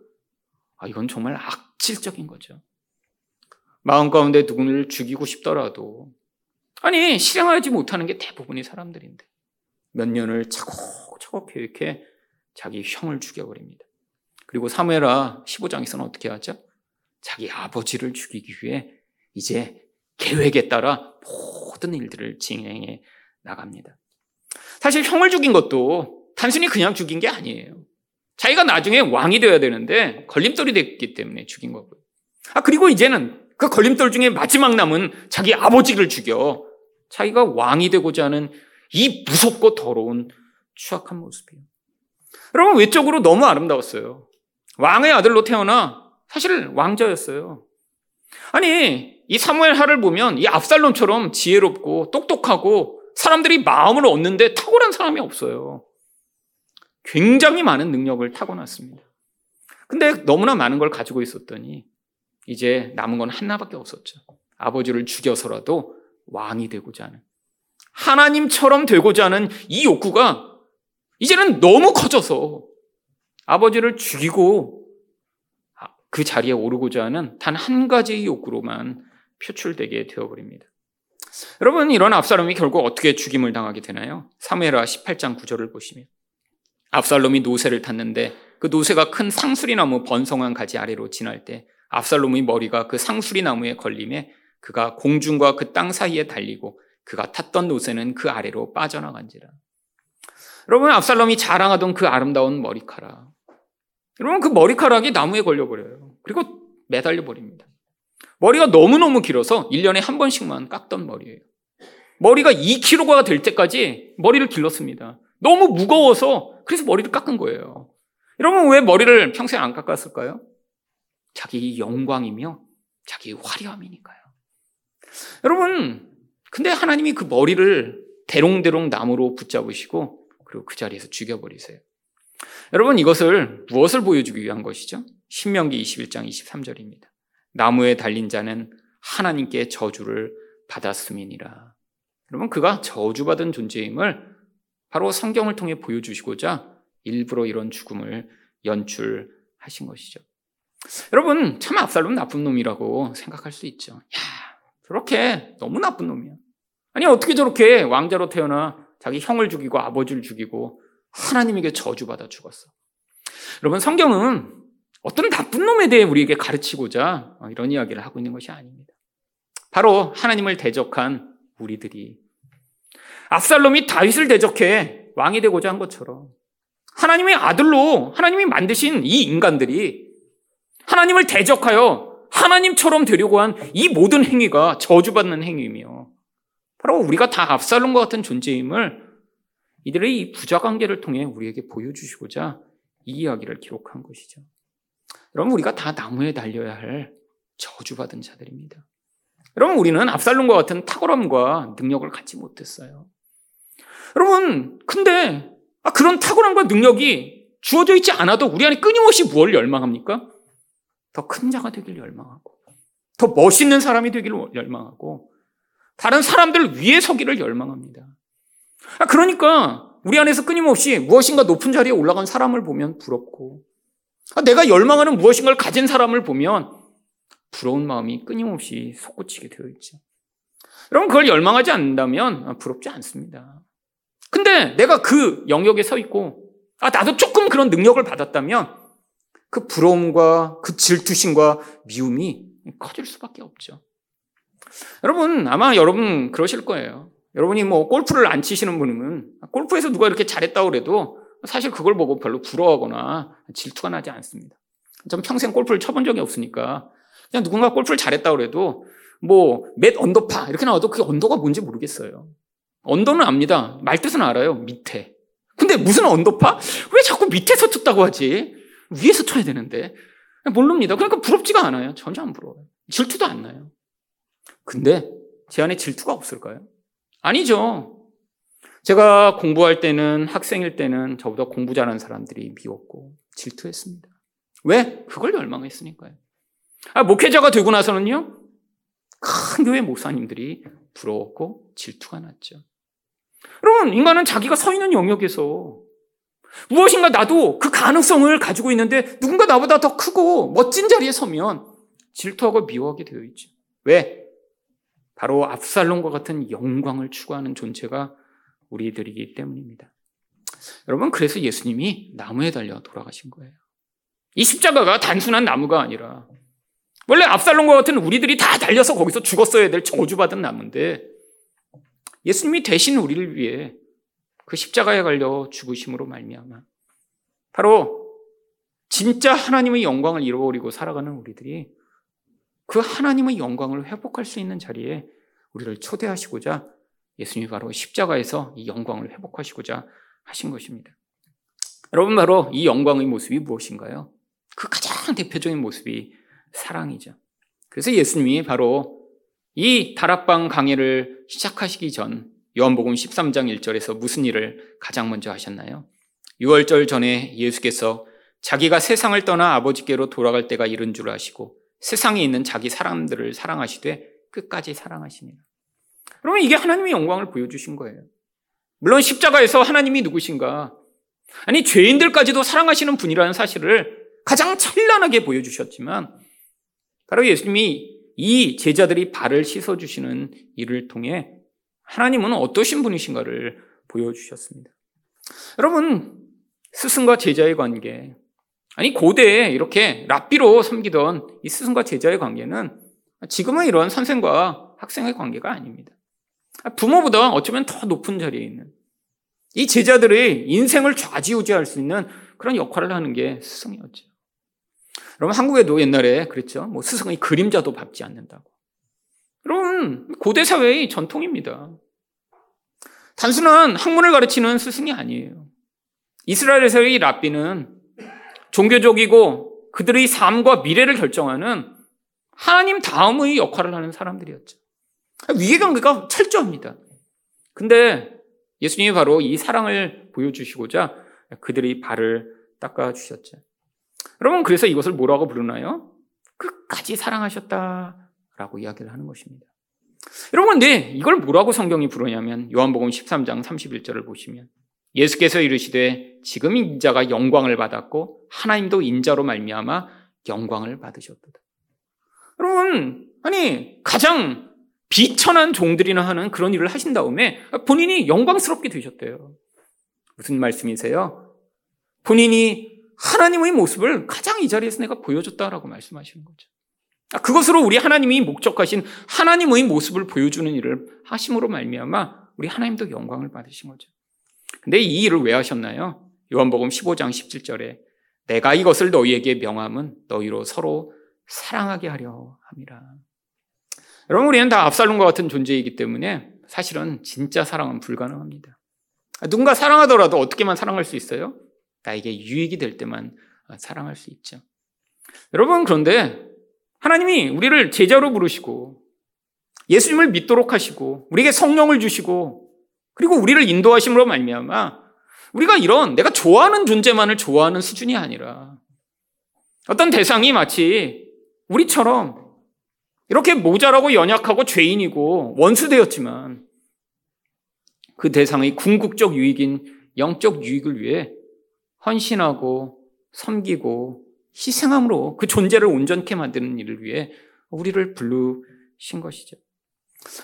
아, 이건 정말 악질적인 거죠. 마음 가운데 누구를 죽이고 싶더라도 아니 실행하지 못하는 게 대부분의 사람들인데 몇 년을 차곡차곡 계획해 자기 형을 죽여버립니다. 그리고 사무엘하 15장에서는 어떻게 하죠? 자기 아버지를 죽이기 위해 이제 계획에 따라 모든 일들을 진행해 나갑니다. 사실 형을 죽인 것도 단순히 그냥 죽인 게 아니에요. 자기가 나중에 왕이 되어야 되는데 걸림돌이 됐기 때문에 죽인 거고요. 아, 그리고 이제는 그 걸림돌 중에 마지막 남은 자기 아버지를 죽여 자기가 왕이 되고자 하는 이 무섭고 더러운 추악한 모습이에요. 여러분, 외적으로 너무 아름다웠어요. 왕의 아들로 태어나 사실 왕자였어요. 아니, 이 사무엘 하를 보면 이 압살롬처럼 지혜롭고 똑똑하고 사람들이 마음을 얻는데 탁월한 사람이 없어요. 굉장히 많은 능력을 타고났습니다. 근데 너무나 많은 걸 가지고 있었더니 이제 남은 건 하나밖에 없었죠. 아버지를 죽여서라도 왕이 되고자 하는 하나님처럼 되고자 하는 이 욕구가 이제는 너무 커져서 아버지를 죽이고 그 자리에 오르고자 하는 단 한 가지의 욕구로만 표출되게 되어버립니다. 여러분 이런 압살롬이 결국 어떻게 죽임을 당하게 되나요? 사무엘하 18장 9절을 보시면 압살롬이 노새를 탔는데 그 노새가 큰 상수리 나무 번성한 가지 아래로 지날 때 압살롬의 머리가 그 상수리 나무에 걸림에 그가 공중과 그 땅 사이에 달리고 그가 탔던 노새는 그 아래로 빠져나간지라. 여러분 압살롬이 자랑하던 그 아름다운 머리카락. 여러분 그 머리카락이 나무에 걸려버려요. 그리고 매달려 버립니다. 머리가 너무너무 길어서 1년에 한 번씩만 깎던 머리예요. 머리가 2kg가 될 때까지 머리를 길렀습니다. 너무 무거워서 그래서 머리를 깎은 거예요. 여러분 왜 머리를 평소에 안 깎았을까요? 자기 영광이며 자기 화려함이니까요. 여러분, 근데 하나님이 그 머리를 대롱대롱 나무로 붙잡으시고 그리고 그 자리에서 죽여버리세요. 여러분 이것을 무엇을 보여주기 위한 것이죠? 신명기 21장 23절입니다. 나무에 달린 자는 하나님께 저주를 받았음이니라. 여러분 그가 저주받은 존재임을 바로 성경을 통해 보여주시고자 일부러 이런 죽음을 연출하신 것이죠. 여러분 참 압살롬 나쁜 놈이라고 생각할 수 있죠. 야 저렇게 너무 나쁜 놈이야. 아니 어떻게 저렇게 왕자로 태어나 자기 형을 죽이고 아버지를 죽이고 하나님에게 저주받아 죽었어. 여러분 성경은 어떤 나쁜 놈에 대해 우리에게 가르치고자 이런 이야기를 하고 있는 것이 아닙니다. 바로 하나님을 대적한 우리들이 압살롬이 다윗을 대적해 왕이 되고자 한 것처럼 하나님의 아들로 하나님이 만드신 이 인간들이 하나님을 대적하여 하나님처럼 되려고 한 이 모든 행위가 저주받는 행위이며 바로 우리가 다 압살롬과 같은 존재임을 이들의 이 부자 관계를 통해 우리에게 보여주시고자 이 이야기를 기록한 것이죠. 여러분 우리가 다 나무에 달려야 할 저주받은 자들입니다. 여러분 우리는 압살롬과 같은 탁월함과 능력을 갖지 못했어요. 여러분 근데 아, 그런 탁월함과 능력이 주어져 있지 않아도 우리 안에 끊임없이 무엇을 열망합니까? 더 큰 자가 되길 열망하고 더 멋있는 사람이 되길 열망하고 다른 사람들 위에 서기를 열망합니다. 아, 그러니까 우리 안에서 끊임없이 무엇인가 높은 자리에 올라간 사람을 보면 부럽고 아, 내가 열망하는 무엇인가를 가진 사람을 보면 부러운 마음이 끊임없이 솟구치게 되어 있죠. 여러분 그걸 열망하지 않는다면 부럽지 않습니다. 근데 내가 그 영역에 서 있고 아 나도 조금 그런 능력을 받았다면 그 부러움과 그 질투심과 미움이 커질 수밖에 없죠. 여러분 아마 여러분 그러실 거예요. 여러분이 뭐 골프를 안 치시는 분은 골프에서 누가 이렇게 잘했다고 그래도 사실 그걸 보고 별로 부러워하거나 질투가 나지 않습니다. 전 평생 골프를 쳐본 적이 없으니까 그냥 누군가 골프를 잘했다고 그래도 뭐몇 언더파 이렇게 나와도 그게 언더가 뭔지 모르겠어요. 언더는 압니다. 말 뜻은 알아요. 밑에. 근데 무슨 언더파? 왜 자꾸 밑에서 쳤다고 하지? 위에서 쳐야 되는데. 모릅니다. 그러니까 부럽지가 않아요. 전혀 안 부러워요. 질투도 안 나요. 근데 제 안에 질투가 없을까요? 아니죠. 제가 공부할 때는 학생일 때는 저보다 공부 잘하는 사람들이 미웠고 질투했습니다. 왜? 그걸 열망했으니까요. 아, 목회자가 되고 나서는요, 큰 교회 목사님들이 부러웠고 질투가 났죠. 여러분, 인간은 자기가 서 있는 영역에서 무엇인가 나도 그 가능성을 가지고 있는데 누군가 나보다 더 크고 멋진 자리에 서면 질투하고 미워하게 되어 있죠. 왜? 바로 압살롬과 같은 영광을 추구하는 존재가 우리들이기 때문입니다. 여러분, 그래서 예수님이 나무에 달려 돌아가신 거예요. 이 십자가가 단순한 나무가 아니라 원래 압살롬과 같은 우리들이 다 달려서 거기서 죽었어야 될 저주받은 나무인데 예수님이 대신 우리를 위해 그 십자가에 갈려 죽으심으로 말미암아 바로 진짜 하나님의 영광을 잃어버리고 살아가는 우리들이 그 하나님의 영광을 회복할 수 있는 자리에 우리를 초대하시고자 예수님이 바로 십자가에서 이 영광을 회복하시고자 하신 것입니다. 여러분 바로 이 영광의 모습이 무엇인가요? 그 가장 대표적인 모습이 사랑이죠. 그래서 예수님이 바로 이 다락방 강해를 시작하시기 전 요한복음 13장 1절에서 무슨 일을 가장 먼저 하셨나요? 6월절 전에 예수께서 자기가 세상을 떠나 아버지께로 돌아갈 때가 이른 줄 아시고 세상에 있는 자기 사람들을 사랑하시되 끝까지 사랑하시니라. 그러면 이게 하나님의 영광을 보여주신 거예요. 물론 십자가에서 하나님이 누구신가? 아니, 죄인들까지도 사랑하시는 분이라는 사실을 가장 찬란하게 보여주셨지만, 바로 예수님이 이 제자들이 발을 씻어주시는 일을 통해 하나님은 어떠신 분이신가를 보여주셨습니다. 여러분, 스승과 제자의 관계, 아니, 고대에 이렇게 랍비로 섬기던 이 스승과 제자의 관계는 지금은 이런 선생과 학생의 관계가 아닙니다. 부모보다 어쩌면 더 높은 자리에 있는 이 제자들의 인생을 좌지우지할 수 있는 그런 역할을 하는 게 스승이었죠. 여러분 한국에도 옛날에 그랬죠. 뭐 스승의 그림자도 밟지 않는다고. 여러분 고대 사회의 전통입니다. 단순한 학문을 가르치는 스승이 아니에요. 이스라엘에서의 랍비는 종교적이고 그들의 삶과 미래를 결정하는 하나님 다음의 역할을 하는 사람들이었죠. 위계관계가 철저합니다. 근데 예수님이 바로 이 사랑을 보여주시고자 그들의 발을 닦아주셨죠. 여러분, 그래서 이것을 뭐라고 부르나요? 끝까지 사랑하셨다 라고 이야기를 하는 것입니다. 여러분, 근데 이걸 뭐라고 성경이 부르냐면 요한복음 13장 31절을 보시면 예수께서 이르시되 지금 인자가 영광을 받았고 하나님도 인자로 말미암아 영광을 받으셨도다. 여러분, 아니 가장 비천한 종들이나 하는 그런 일을 하신 다음에 본인이 영광스럽게 되셨대요. 무슨 말씀이세요? 본인이 하나님의 모습을 가장 이 자리에서 내가 보여줬다라고 말씀하시는 거죠. 아, 그것으로 우리 하나님이 목적하신 하나님의 모습을 보여주는 일을 하심으로 말미암아 우리 하나님도 영광을 받으신 거죠. 근데 이 일을 왜 하셨나요? 요한복음 15장 17절에 내가 이것을 너희에게 명함은 너희로 서로 사랑하게 하려 함이라. 여러분 우리는 다 압살롬과 같은 존재이기 때문에 사실은 진짜 사랑은 불가능합니다. 누군가 사랑하더라도 어떻게만 사랑할 수 있어요? 나에게 유익이 될 때만 사랑할 수 있죠. 여러분 그런데 하나님이 우리를 제자로 부르시고 예수님을 믿도록 하시고 우리에게 성령을 주시고 그리고 우리를 인도하심으로 말미암아 우리가 이런 내가 좋아하는 존재만을 좋아하는 수준이 아니라 어떤 대상이 마치 우리처럼 이렇게 모자라고 연약하고 죄인이고 원수되었지만 그 대상의 궁극적 유익인 영적 유익을 위해 헌신하고 섬기고 희생함으로 그 존재를 온전케 만드는 일을 위해 우리를 부르신 것이죠.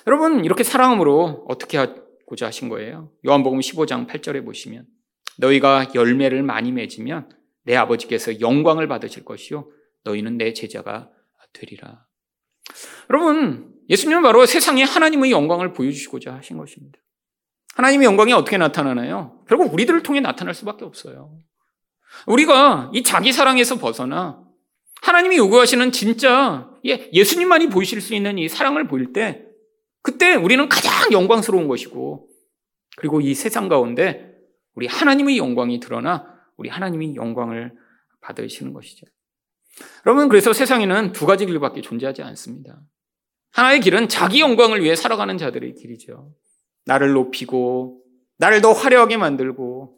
여러분, 이렇게 사랑함으로 어떻게 하고자 하신 거예요? 요한복음 15장 8절에 보시면 너희가 열매를 많이 맺으면 내 아버지께서 영광을 받으실 것이요 너희는 내 제자가 되리라. 여러분, 예수님은 바로 세상에 하나님의 영광을 보여주시고자 하신 것입니다. 하나님의 영광이 어떻게 나타나나요? 결국 우리들을 통해 나타날 수밖에 없어요. 우리가 이 자기 사랑에서 벗어나 하나님이 요구하시는 진짜 예, 예수님만이 보이실 수 있는 이 사랑을 보일 때 그때 우리는 가장 영광스러운 것이고 그리고 이 세상 가운데 우리 하나님의 영광이 드러나 우리 하나님이 영광을 받으시는 것이죠. 여러분, 그래서 세상에는 두 가지 길밖에 존재하지 않습니다. 하나의 길은 자기 영광을 위해 살아가는 자들의 길이죠. 나를 높이고, 나를 더 화려하게 만들고,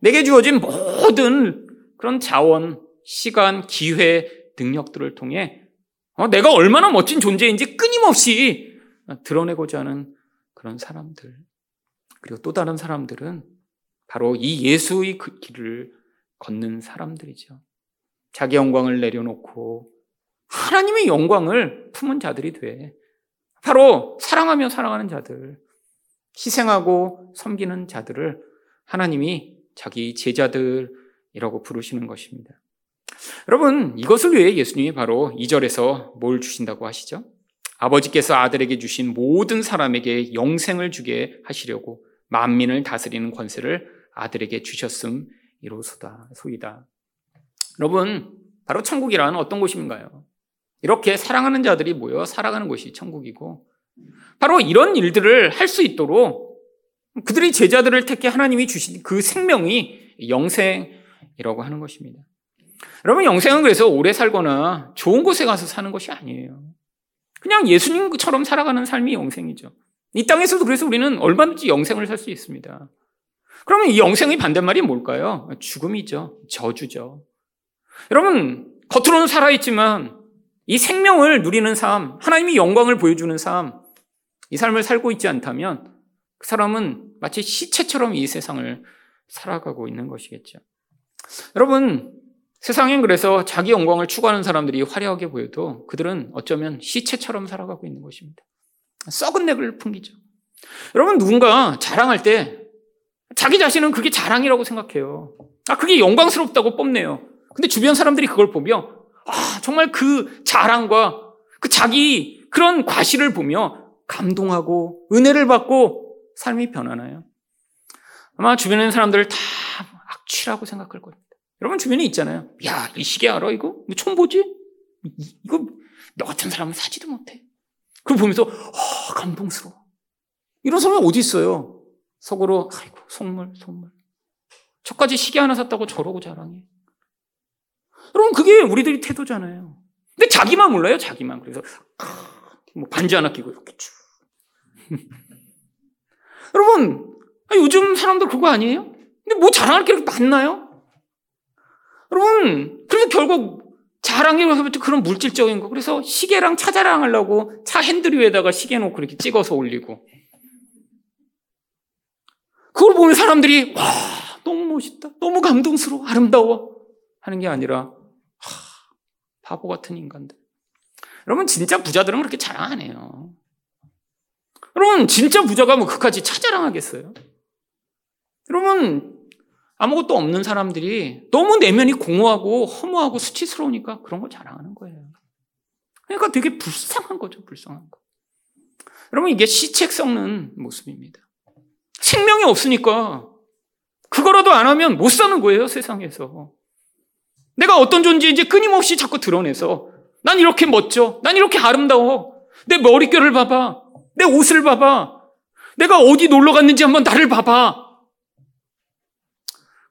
내게 주어진 모든 그런 자원, 시간, 기회, 능력들을 통해 어, 내가 얼마나 멋진 존재인지 끊임없이 드러내고자 하는 그런 사람들. 그리고 또 다른 사람들은 바로 이 예수의 그 길을 걷는 사람들이죠. 자기 영광을 내려놓고 하나님의 영광을 품은 자들이 돼. 바로 사랑하며 사랑하는 자들, 희생하고 섬기는 자들을 하나님이 자기 제자들이라고 부르시는 것입니다. 여러분, 이것을 위해 예수님이 바로 2절에서 뭘 주신다고 하시죠? 아버지께서 아들에게 주신 모든 사람에게 영생을 주게 하시려고 만민을 다스리는 권세를 아들에게 주셨음 이로소다 소이다. 여러분, 바로 천국이란 어떤 곳인가요? 이렇게 사랑하는 자들이 모여 살아가는 곳이 천국이고, 바로 이런 일들을 할 수 있도록 그들의 제자들을 택해 하나님이 주신 그 생명이 영생이라고 하는 것입니다. 여러분, 영생은 그래서 오래 살거나 좋은 곳에 가서 사는 것이 아니에요. 그냥 예수님처럼 살아가는 삶이 영생이죠. 이 땅에서도 그래서 우리는 얼마든지 영생을 살 수 있습니다. 그러면 이 영생의 반대말이 뭘까요? 죽음이죠. 저주죠. 여러분, 겉으로는 살아있지만 이 생명을 누리는 삶, 하나님이 영광을 보여주는 삶, 이 삶을 살고 있지 않다면 그 사람은 마치 시체처럼 이 세상을 살아가고 있는 것이겠죠. 여러분, 세상엔 그래서 자기 영광을 추구하는 사람들이 화려하게 보여도 그들은 어쩌면 시체처럼 살아가고 있는 것입니다. 썩은 내를 풍기죠. 여러분, 누군가 자랑할 때 자기 자신은 그게 자랑이라고 생각해요. 아, 그게 영광스럽다고 뽐내요. 근데 주변 사람들이 그걸 보며 아, 정말 그 자랑과 그 자기 그런 과실을 보며 감동하고 은혜를 받고 삶이 변하나요? 아마 주변에 있는 사람들을 다 악취라고 생각할 겁니다. 여러분 주변에 있잖아요. 야, 이 시계 알아 이거? 이거 처음 보지? 이거 너 같은 사람은 사지도 못해. 그걸 보면서 어, 감동스러워. 이런 사람이 어디 있어요? 속으로 아이고 속물 속물. 저까지 시계 하나 샀다고 저러고 자랑해. 여러분, 그게 우리들이 태도잖아요. 근데 자기만 몰라요, 자기만. 그래서, 뭐 반지 하나 끼고 이렇게 쭉. 여러분, 요즘 사람들 그거 아니에요? 근데 뭐 자랑할 게 많나요? 여러분, 그래서 결국 자랑이라고 그런 물질적인 거. 그래서 시계랑 차 자랑 하려고 차 핸들 위에다가 시계 놓고 이렇게 찍어서 올리고. 그걸 보면 사람들이, 와, 너무 멋있다. 너무 감동스러워. 아름다워. 하는 게 아니라, 하, 바보 같은 인간들. 여러분, 진짜 부자들은 그렇게 자랑 안 해요. 여러분, 진짜 부자가 뭐 그까지 차자랑 하겠어요? 여러분, 아무것도 없는 사람들이 너무 내면이 공허하고 허무하고 수치스러우니까 그런 걸 자랑하는 거예요. 그러니까 되게 불쌍한 거죠, 불쌍한 거. 여러분, 이게 시책 썩는 모습입니다. 생명이 없으니까 그거라도 안 하면 못 사는 거예요, 세상에서. 내가 어떤 존재인지 끊임없이 자꾸 드러내서 난 이렇게 멋져. 난 이렇게 아름다워. 내 머릿결을 봐봐. 내 옷을 봐봐. 내가 어디 놀러 갔는지 한번 나를 봐봐.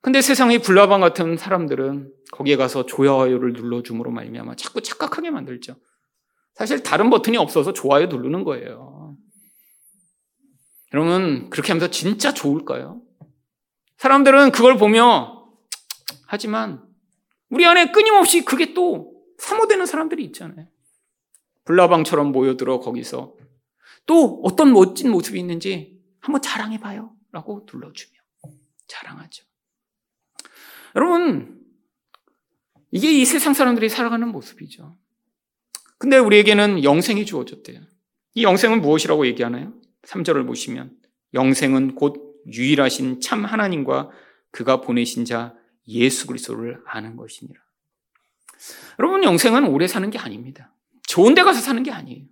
근데 세상의 불나방 같은 사람들은 거기에 가서 좋아요를 눌러줌으로 말미암아 자꾸 착각하게 만들죠. 사실 다른 버튼이 없어서 좋아요 누르는 거예요. 여러분 그렇게 하면서 진짜 좋을까요? 사람들은 그걸 보며 하지만 우리 안에 끊임없이 그게 또 사모되는 사람들이 있잖아요. 불나방처럼 모여들어 거기서 또 어떤 멋진 모습이 있는지 한번 자랑해봐요. 라고 눌러주며 자랑하죠. 여러분, 이게 이 세상 사람들이 살아가는 모습이죠. 근데 우리에게는 영생이 주어졌대요. 이 영생은 무엇이라고 얘기하나요? 3절을 보시면 영생은 곧 유일하신 참 하나님과 그가 보내신 자 예수 그리스도를 아는 것이니라. 여러분 영생은 오래 사는 게 아닙니다. 좋은 데 가서 사는 게 아니에요.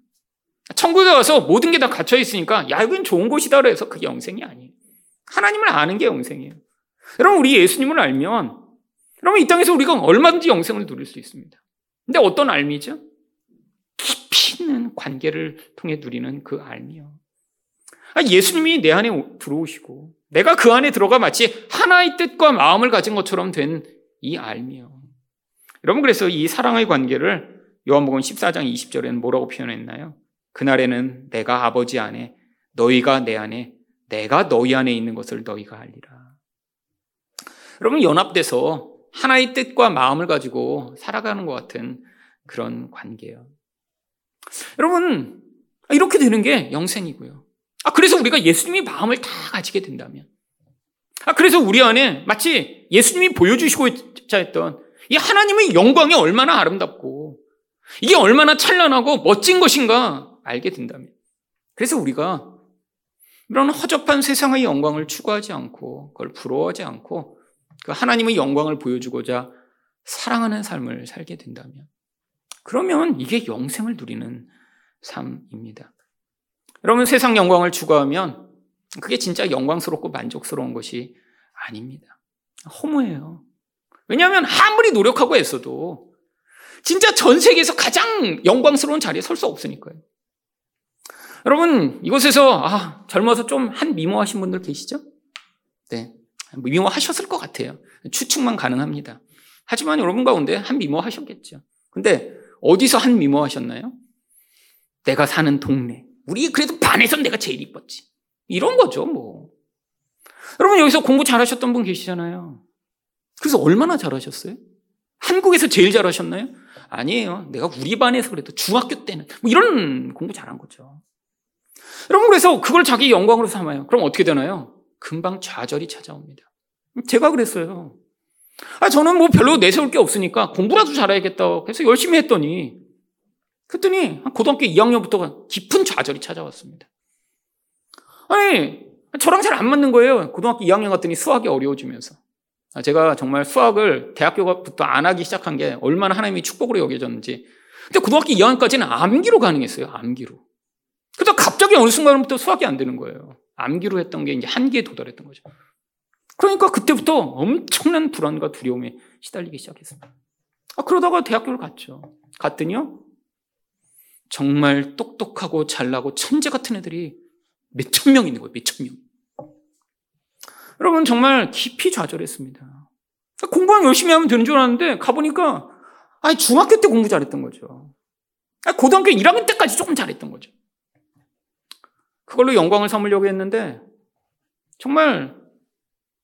천국에 가서 모든 게 다 갇혀 있으니까 야 이건 좋은 곳이다 그래서 그게 영생이 아니에요. 하나님을 아는 게 영생이에요. 여러분 우리 예수님을 알면 여러분 이 땅에서 우리가 얼마든지 영생을 누릴 수 있습니다. 근데 어떤 알미죠? 깊이 있는 관계를 통해 누리는 그 알미요. 아, 예수님이 내 안에 들어오시고 내가 그 안에 들어가 마치 하나의 뜻과 마음을 가진 것처럼 된 이 알미요. 여러분 그래서 이 사랑의 관계를 요한복음 14장 20절에는 뭐라고 표현했나요? 그날에는 내가 아버지 안에 너희가 내 안에 내가 너희 안에 있는 것을 너희가 알리라. 여러분 연합돼서 하나의 뜻과 마음을 가지고 살아가는 것 같은 그런 관계예요. 여러분 이렇게 되는 게 영생이고요. 아 그래서 우리가 예수님이 마음을 다 가지게 된다면, 아 그래서 우리 안에 마치 예수님이 보여주시고자 했던 이 하나님의 영광이 얼마나 아름답고 이게 얼마나 찬란하고 멋진 것인가 알게 된다면, 그래서 우리가 이런 허접한 세상의 영광을 추구하지 않고 그걸 부러워하지 않고 그 하나님의 영광을 보여주고자 사랑하는 삶을 살게 된다면 그러면 이게 영생을 누리는 삶입니다. 여러분 세상 영광을 추구하면 그게 진짜 영광스럽고 만족스러운 것이 아닙니다. 허무해요. 왜냐하면 아무리 노력하고 애써도 진짜 전 세계에서 가장 영광스러운 자리에 설 수 없으니까요. 여러분 이곳에서 아, 젊어서 좀 한 미모하신 분들 계시죠? 네. 미모하셨을 것 같아요. 추측만 가능합니다. 하지만 여러분 가운데 한 미모하셨겠죠. 근데 어디서 한 미모하셨나요? 내가 사는 동네. 우리 그래도 반에선 내가 제일 이뻤지. 이런 거죠, 뭐. 여러분 여기서 공부 잘하셨던 분 계시잖아요. 그래서 얼마나 잘하셨어요? 한국에서 제일 잘하셨나요? 아니에요. 내가 우리 반에서 그래도 중학교 때는 뭐 이런 공부 잘한 거죠. 여러분 그래서 그걸 자기 영광으로 삼아요. 그럼 어떻게 되나요? 금방 좌절이 찾아옵니다. 제가 그랬어요. 아, 저는 뭐 별로 내세울 게 없으니까 공부라도 잘해야겠다. 그래서 열심히 했더니, 그랬더니 고등학교 2학년부터 깊은 좌절이 찾아왔습니다. 아니, 저랑 잘 안 맞는 거예요. 고등학교 2학년 갔더니 수학이 어려워지면서. 아, 제가 정말 수학을 대학교부터 안 하기 시작한 게 얼마나 하나님이 축복으로 여겨졌는지. 근데 고등학교 2학년까지는 암기로 가능했어요. 암기로. 그러다 갑자기 어느 순간부터 수학이 안 되는 거예요. 암기로 했던 게 이제 한계에 도달했던 거죠. 그러니까 그때부터 엄청난 불안과 두려움에 시달리기 시작했습니다. 아, 그러다가 대학교를 갔죠. 갔더니요. 정말 똑똑하고 잘나고 천재 같은 애들이 몇 천 명 있는 거예요. 몇 천 명. 여러분 정말 깊이 좌절했습니다. 공부만 열심히 하면 되는 줄 알았는데 가보니까 아니, 중학교 때 공부 잘했던 거죠. 고등학교 1학년 때까지 조금 잘했던 거죠. 그걸로 영광을 삼으려고 했는데, 정말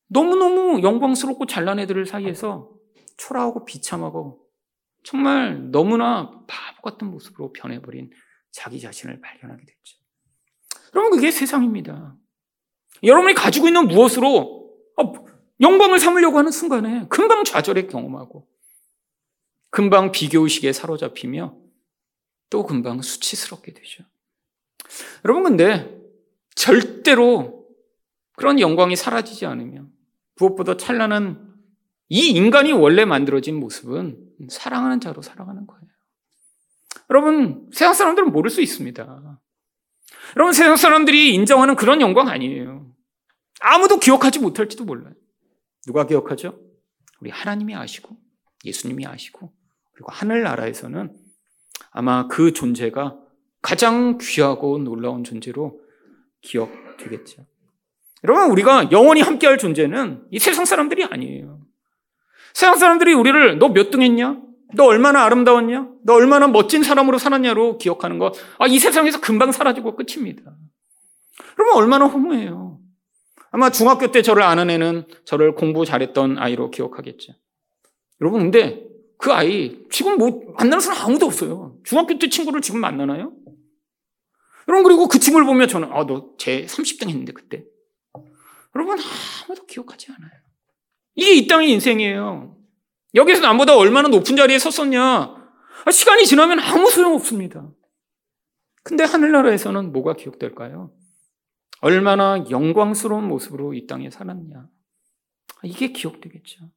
너무너무 영광스럽고 잘난 애들 사이에서 초라하고 비참하고 정말 너무나 바보 같은 모습으로 변해버린 자기 자신을 발견하게 됐죠. 여러분, 그게 세상입니다. 여러분이 가지고 있는 무엇으로 어, 영광을 삼으려고 하는 순간에 금방 좌절의 경험하고 금방 비교의식에 사로잡히며 또 금방 수치스럽게 되죠. 여러분, 근데 절대로 그런 영광이 사라지지 않으며 무엇보다 찬란한 이 인간이 원래 만들어진 모습은 사랑하는 자로 살아가는 거예요. 여러분, 세상 사람들은 모를 수 있습니다. 여러분, 세상 사람들이 인정하는 그런 영광 아니에요. 아무도 기억하지 못할지도 몰라요. 누가 기억하죠? 우리 하나님이 아시고, 예수님이 아시고, 그리고 하늘나라에서는 아마 그 존재가 가장 귀하고 놀라운 존재로 기억되겠죠. 여러분, 우리가 영원히 함께할 존재는 이 세상 사람들이 아니에요. 세상 사람들이 우리를 너 몇 등 했냐? 너 얼마나 아름다웠냐? 너 얼마나 멋진 사람으로 살았냐로 기억하는 것. 아, 이 세상에서 금방 사라지고 끝입니다. 그러면 얼마나 허무해요. 아마 중학교 때 저를 아는 애는 저를 공부 잘했던 아이로 기억하겠죠. 여러분, 근데 그 아이 지금 뭐 만나는 사람 아무도 없어요. 중학교 때 친구를 지금 만나나요? 여러분, 그리고 그 친구를 보면 저는, 아, 너 제 30등 했는데, 그때. 여러분, 아무도 기억하지 않아요. 이게 이 땅의 인생이에요. 여기서 나보다 얼마나 높은 자리에 섰었냐. 아, 시간이 지나면 아무 소용 없습니다. 근데 하늘나라에서는 뭐가 기억될까요? 얼마나 영광스러운 모습으로 이 땅에 살았냐. 아, 이게 기억되겠죠.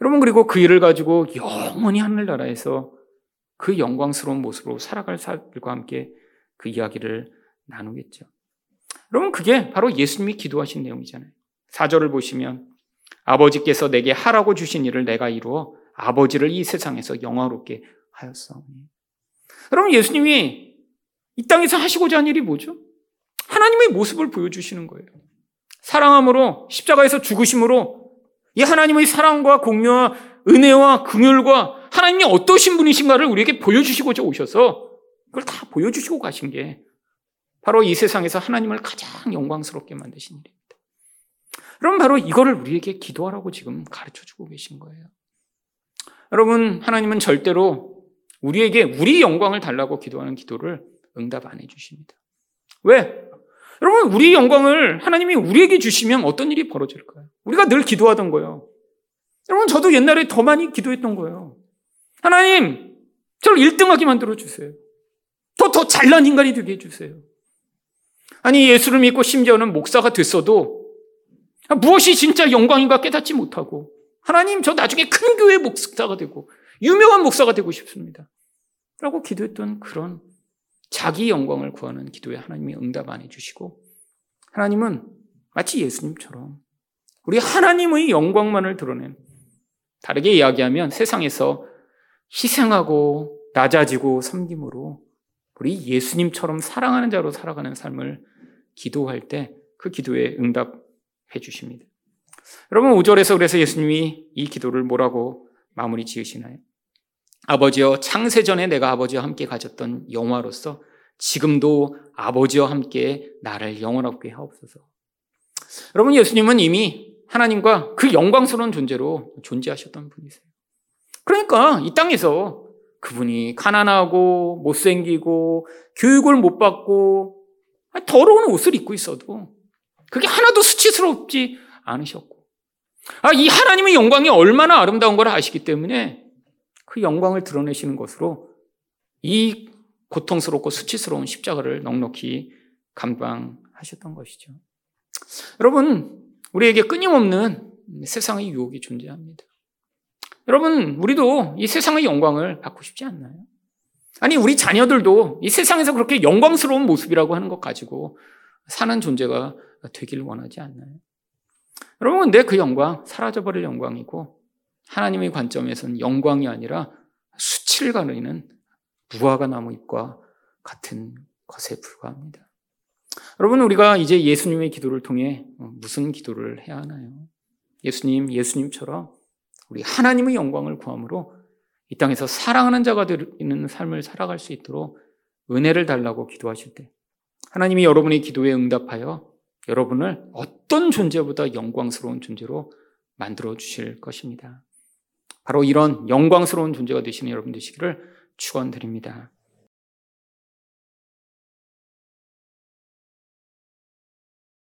여러분, 그리고 그 일을 가지고 영원히 하늘나라에서 그 영광스러운 모습으로 살아갈 사람들과 함께 그 이야기를 나누겠죠. 여러분, 그게 바로 예수님이 기도하신 내용이잖아요. 4절을 보시면 아버지께서 내게 하라고 주신 일을 내가 이루어 아버지를 이 세상에서 영화롭게 하였사오니. 여러분 예수님이 이 땅에서 하시고자 한 일이 뭐죠? 하나님의 모습을 보여주시는 거예요. 사랑함으로 십자가에서 죽으심으로 이 하나님의 사랑과 공유와 은혜와 긍휼과 하나님이 어떠신 분이신가를 우리에게 보여주시고자 오셔서 그걸 다 보여주시고 가신 게 바로 이 세상에서 하나님을 가장 영광스럽게 만드신 일입니다. 그럼 바로 이거를 우리에게 기도하라고 지금 가르쳐 주고 계신 거예요. 여러분, 하나님은 절대로 우리에게 우리 영광을 달라고 기도하는 기도를 응답 안 해주십니다. 왜? 여러분, 우리 영광을 하나님이 우리에게 주시면 어떤 일이 벌어질까요? 우리가 늘 기도하던 거예요. 여러분, 저도 옛날에 더 많이 기도했던 거예요. 하나님, 저를 1등하게 만들어주세요. 더, 더 잘난 인간이 되게 해주세요. 아니, 예수를 믿고 심지어는 목사가 됐어도 무엇이 진짜 영광인가 깨닫지 못하고 하나님 저 나중에 큰 교회 목사가 되고 유명한 목사가 되고 싶습니다. 라고 기도했던 그런 자기 영광을 구하는 기도에 하나님이 응답 안 해주시고 하나님은 마치 예수님처럼 우리 하나님의 영광만을 드러낸 다르게 이야기하면 세상에서 희생하고 낮아지고 섬김으로 우리 예수님처럼 사랑하는 자로 살아가는 삶을 기도할 때 그 기도에 응답 해 주십니다. 여러분 5절에서 그래서 예수님이 이 기도를 뭐라고 마무리 지으시나요? 아버지여 창세 전에 내가 아버지와 함께 가졌던 영화로서 지금도 아버지와 함께 나를 영원하게 하옵소서. 여러분 예수님은 이미 하나님과 그 영광스러운 존재로 존재하셨던 분이세요. 그러니까 이 땅에서 그분이 가난하고 못생기고 교육을 못 받고 더러운 옷을 입고 있어도 그게 하나도 수치스럽지 않으셨고. 아, 이 하나님의 영광이 얼마나 아름다운 걸 아시기 때문에 그 영광을 드러내시는 것으로 이 고통스럽고 수치스러운 십자가를 넉넉히 감당하셨던 것이죠. 여러분, 우리에게 끊임없는 세상의 유혹이 존재합니다. 여러분, 우리도 이 세상의 영광을 받고 싶지 않나요? 아니, 우리 자녀들도 이 세상에서 그렇게 영광스러운 모습이라고 하는 것 가지고 사는 존재가 되길 원하지 않나요? 여러분, 근데 그 영광, 사라져버릴 영광이고, 하나님의 관점에서는 영광이 아니라 수치를 가리는 무화과 나무 잎과 같은 것에 불과합니다. 여러분, 우리가 이제 예수님의 기도를 통해 무슨 기도를 해야 하나요? 예수님, 예수님처럼 우리 하나님의 영광을 구함으로 이 땅에서 사랑하는 자가 되는 삶을 살아갈 수 있도록 은혜를 달라고 기도하실 때 하나님이 여러분의 기도에 응답하여 여러분을 어떤 존재보다 영광스러운 존재로 만들어 주실 것입니다. 바로 이런 영광스러운 존재가 되시는 여러분 되시기를 축원드립니다.